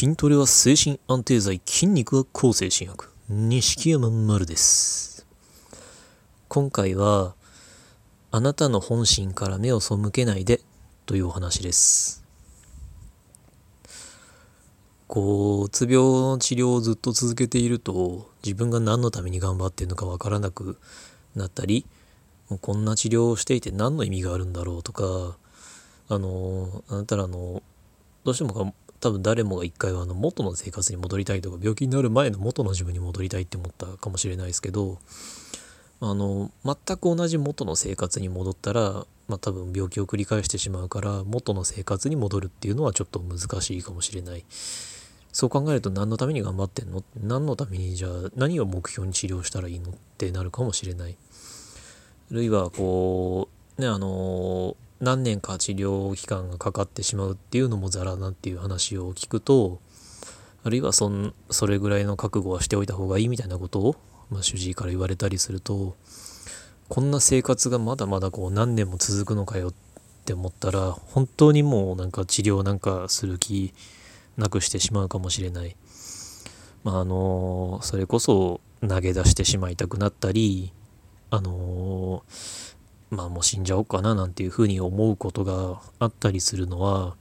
筋トレは精神安定剤、筋肉は抗精神薬。錦山丸です。今回は、あなたの本心から目を背けないでというお話です。こう、うつ病の治療をずっと続けていると、自分が何のために頑張っているのかわからなくなったり、もうこんな治療をしていて何の意味があるんだろうとか、あの、あなたらの、どうしてもか多分誰もが一回はあの元の生活に戻りたいとか病気になる前の元の自分に戻りたいって思ったかもしれないですけどあの全く同じ元の生活に戻ったら、まあ、多分病気を繰り返してしまうから元の生活に戻るっていうのはちょっと難しいかもしれない。そう考えると何のために頑張ってんの？何のためにじゃあ何を目標に治療したらいいの？ってなるかもしれない。あるいはこうねあの何年か治療期間がかかってしまうっていうのもザラなっていう話を聞くとあるいはそんそれぐらいの覚悟はしておいた方がいいみたいなことを、まあ、主治医から言われたりするとこんな生活がまだまだこう何年も続くのかよって思ったら本当にもうなんか治療なんかする気なくしてしまうかもしれない。まああのそれこそ投げ出してしまいたくなったりあのまあもう死んじゃおうかななんていうふうに思うことがあったりするのは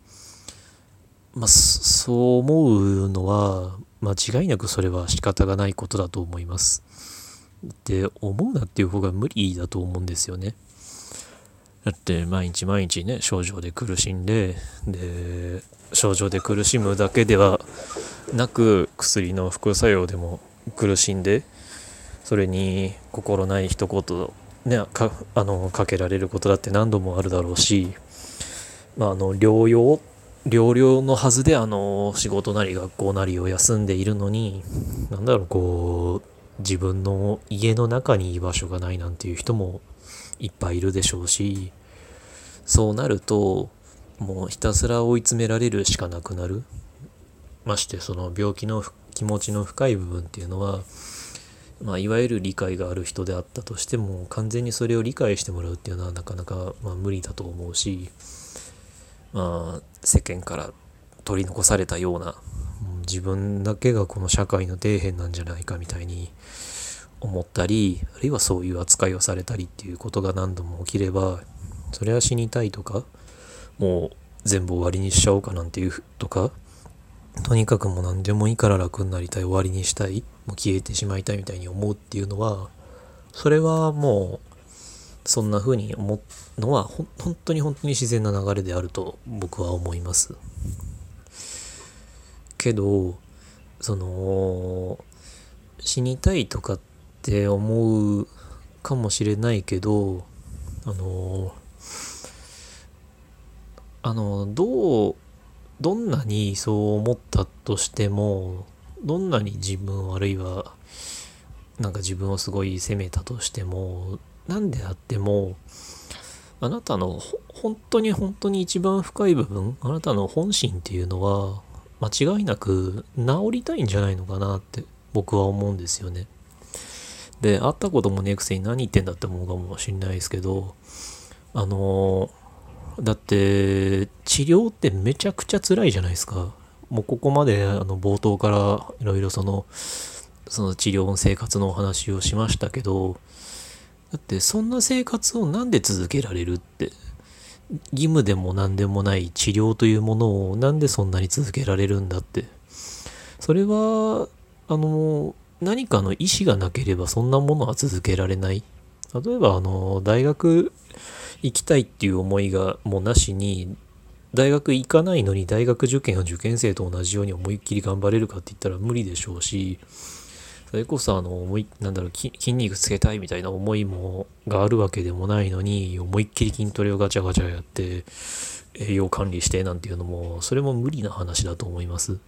まあそう思うのは間違いなくそれは仕方がないことだと思います。で思うなっていう方が無理だと思うんですよね。だって毎日毎日ね症状で苦しんでで症状で苦しむだけではなく薬の副作用でも苦しんでそれに心ない一言ね、かあのかけられることだって何度もあるだろうし、まあ、あの療養療養のはずであの仕事なり学校なりを休んでいるのになんだろうこう自分の家の中に居場所がないなんていう人もいっぱいいるでしょうしそうなるともうひたすら追い詰められるしかなくなる。ましてその病気の気持ちの深い部分っていうのはまあ、いわゆる理解がある人であったとしても完全にそれを理解してもらうっていうのはなかなか、まあ、無理だと思うし、まあ、世間から取り残されたような自分だけがこの社会の底辺なんじゃないかみたいに思ったりあるいはそういう扱いをされたりっていうことが何度も起きればそれは死にたいとかもう全部終わりにしちゃおうかなんていうとかとにかくもう何でもいいから楽になりたい終わりにしたい。もう消えてしまいたいみたいに思うっていうのはそれはもうそんな風に思うのは本当に本当に自然な流れであると僕は思います。けどその死にたいとかって思うかもしれないけどあのあのどうどんなにそう思ったとしてもどんなに自分あるいはなんか自分をすごい責めたとしても何であってもあなたの本当に本当に一番深い部分あなたの本心っていうのは間違いなく治りたいんじゃないのかなって僕は思うんですよね。で会ったこともねえくせに何言ってんだって思うかもしれないですけどあのだって治療ってめちゃくちゃ辛いじゃないですか。もうここまであの冒頭からいろいろそのその治療の生活のお話をしましたけどだってそんな生活をなんで続けられるって義務でも何でもない治療というものをなんでそんなに続けられるんだって。それはあの何かの意思がなければそんなものは続けられない。例えばあの大学行きたいっていう思いがもうなしに大学行かないのに大学受験を受験生と同じように思いっきり頑張れるかって言ったら無理でしょうしそれこそあの思いなんだろう筋肉つけたいみたいな思いもがあるわけでもないのに思いっきり筋トレをガチャガチャやって栄養管理してなんていうのもそれも無理な話だと思います。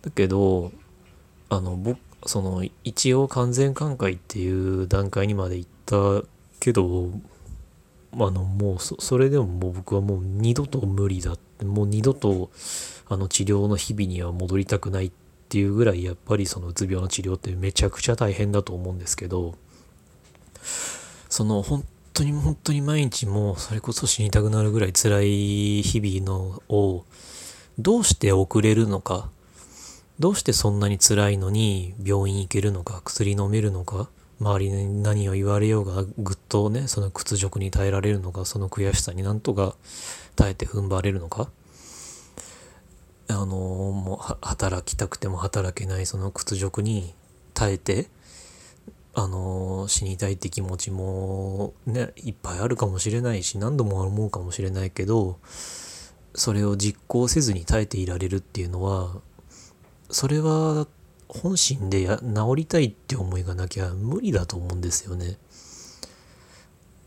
だけどあの僕その一応完全寛解っていう段階にまで行ったけどあのもうそれでももう僕はもう二度と無理だってもう二度とあの治療の日々には戻りたくないっていうぐらいやっぱりそのうつ病の治療ってめちゃくちゃ大変だと思うんですけどその本当に本当に毎日もうそれこそ死にたくなるぐらい辛い日々のをどうして送れるのかどうしてそんなに辛いのに病院行けるのか薬飲めるのか周りに何を言われようがぐっとねその屈辱に耐えられるのかその悔しさになんとか耐えて踏ん張れるのか。あのもう働きたくても働けないその屈辱に耐えてあの死にたいって気持ちもねいっぱいあるかもしれないし何度も思うかもしれないけどそれを実行せずに耐えていられるっていうのはそれは本心でや治りたいって思いがなきゃ無理だと思うんですよね。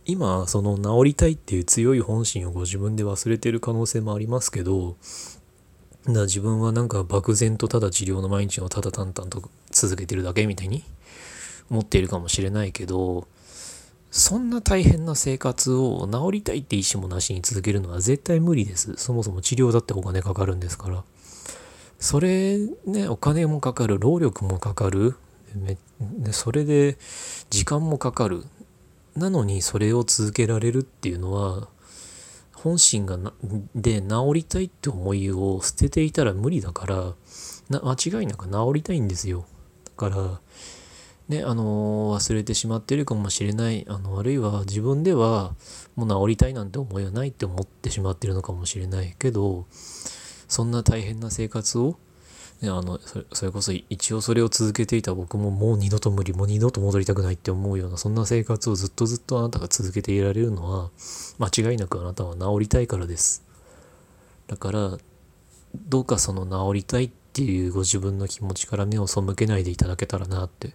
今その治りたいっていう強い本心をご自分で忘れてる可能性もありますけどだ自分はなんか漠然とただ治療の毎日をただ淡々と続けてるだけみたいに思っているかもしれないけどそんな大変な生活を治りたいって意思もなしに続けるのは絶対無理です。そもそも治療だってお金かかるんですから。それね、お金もかかる、労力もかかる、それで時間もかかる。なのにそれを続けられるっていうのは、本心がで治りたいって思いを捨てていたら無理だからな間違いなく治りたいんですよ。だからねあの忘れてしまってるかもしれない。あのあるいは自分ではもう治りたいなんて思いはないって思ってしまってるのかもしれないけどそんな大変な生活をね、あのそれこそ一応それを続けていた僕ももう二度と無理もう二度と戻りたくないって思うようなそんな生活をずっとずっとあなたが続けていられるのは間違いなくあなたは治りたいからです。だからどうかその治りたいっていうご自分の気持ちから目を背けないでいただけたらなって。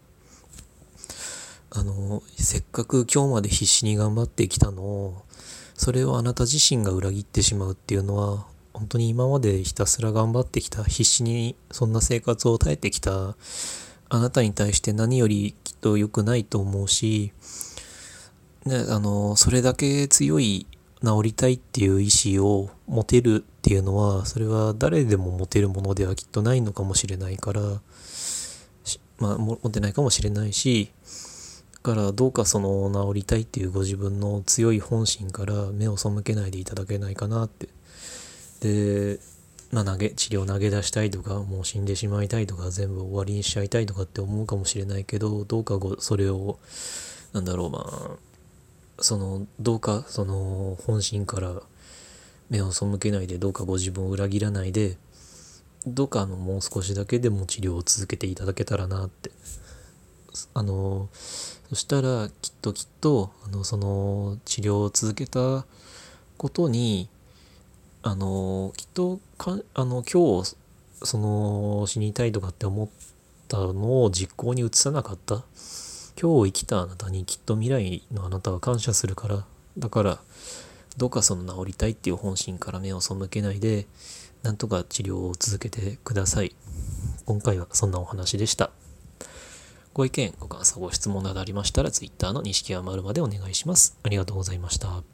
あのせっかく今日まで必死に頑張ってきたのをそれをあなた自身が裏切ってしまうっていうのは本当に今までひたすら頑張ってきた、必死にそんな生活を耐えてきたあなたに対して何よりきっと良くないと思うし、ね、あの、それだけ強い治りたいっていう意志を持てるっていうのは、それは誰でも持てるものではきっとないのかもしれないから、まあ、持てないかもしれないし、だからどうかその治りたいっていうご自分の強い本心から目を背けないでいただけないかなってで、まあ、投げ治療投げ出したいとかもう死んでしまいたいとか全部終わりにしちゃいたいとかって思うかもしれないけどどうかごそれをなんだろうまあそのどうかその本心から目を背けないでどうかご自分を裏切らないでどうかのもう少しだけでも治療を続けていただけたらなって。あのそしたらきっときっとあのその治療を続けたことにあのきっとかあの今日その死にたいとかって思ったのを実行に移さなかった？今日生きたあなたにきっと未来のあなたは感謝するから。だからどうかその治りたいっていう本心から目を背けないでなんとか治療を続けてください。今回はそんなお話でした。ご意見ご感想ご質問などありましたら Twitter の錦山丸までお願いします。ありがとうございました。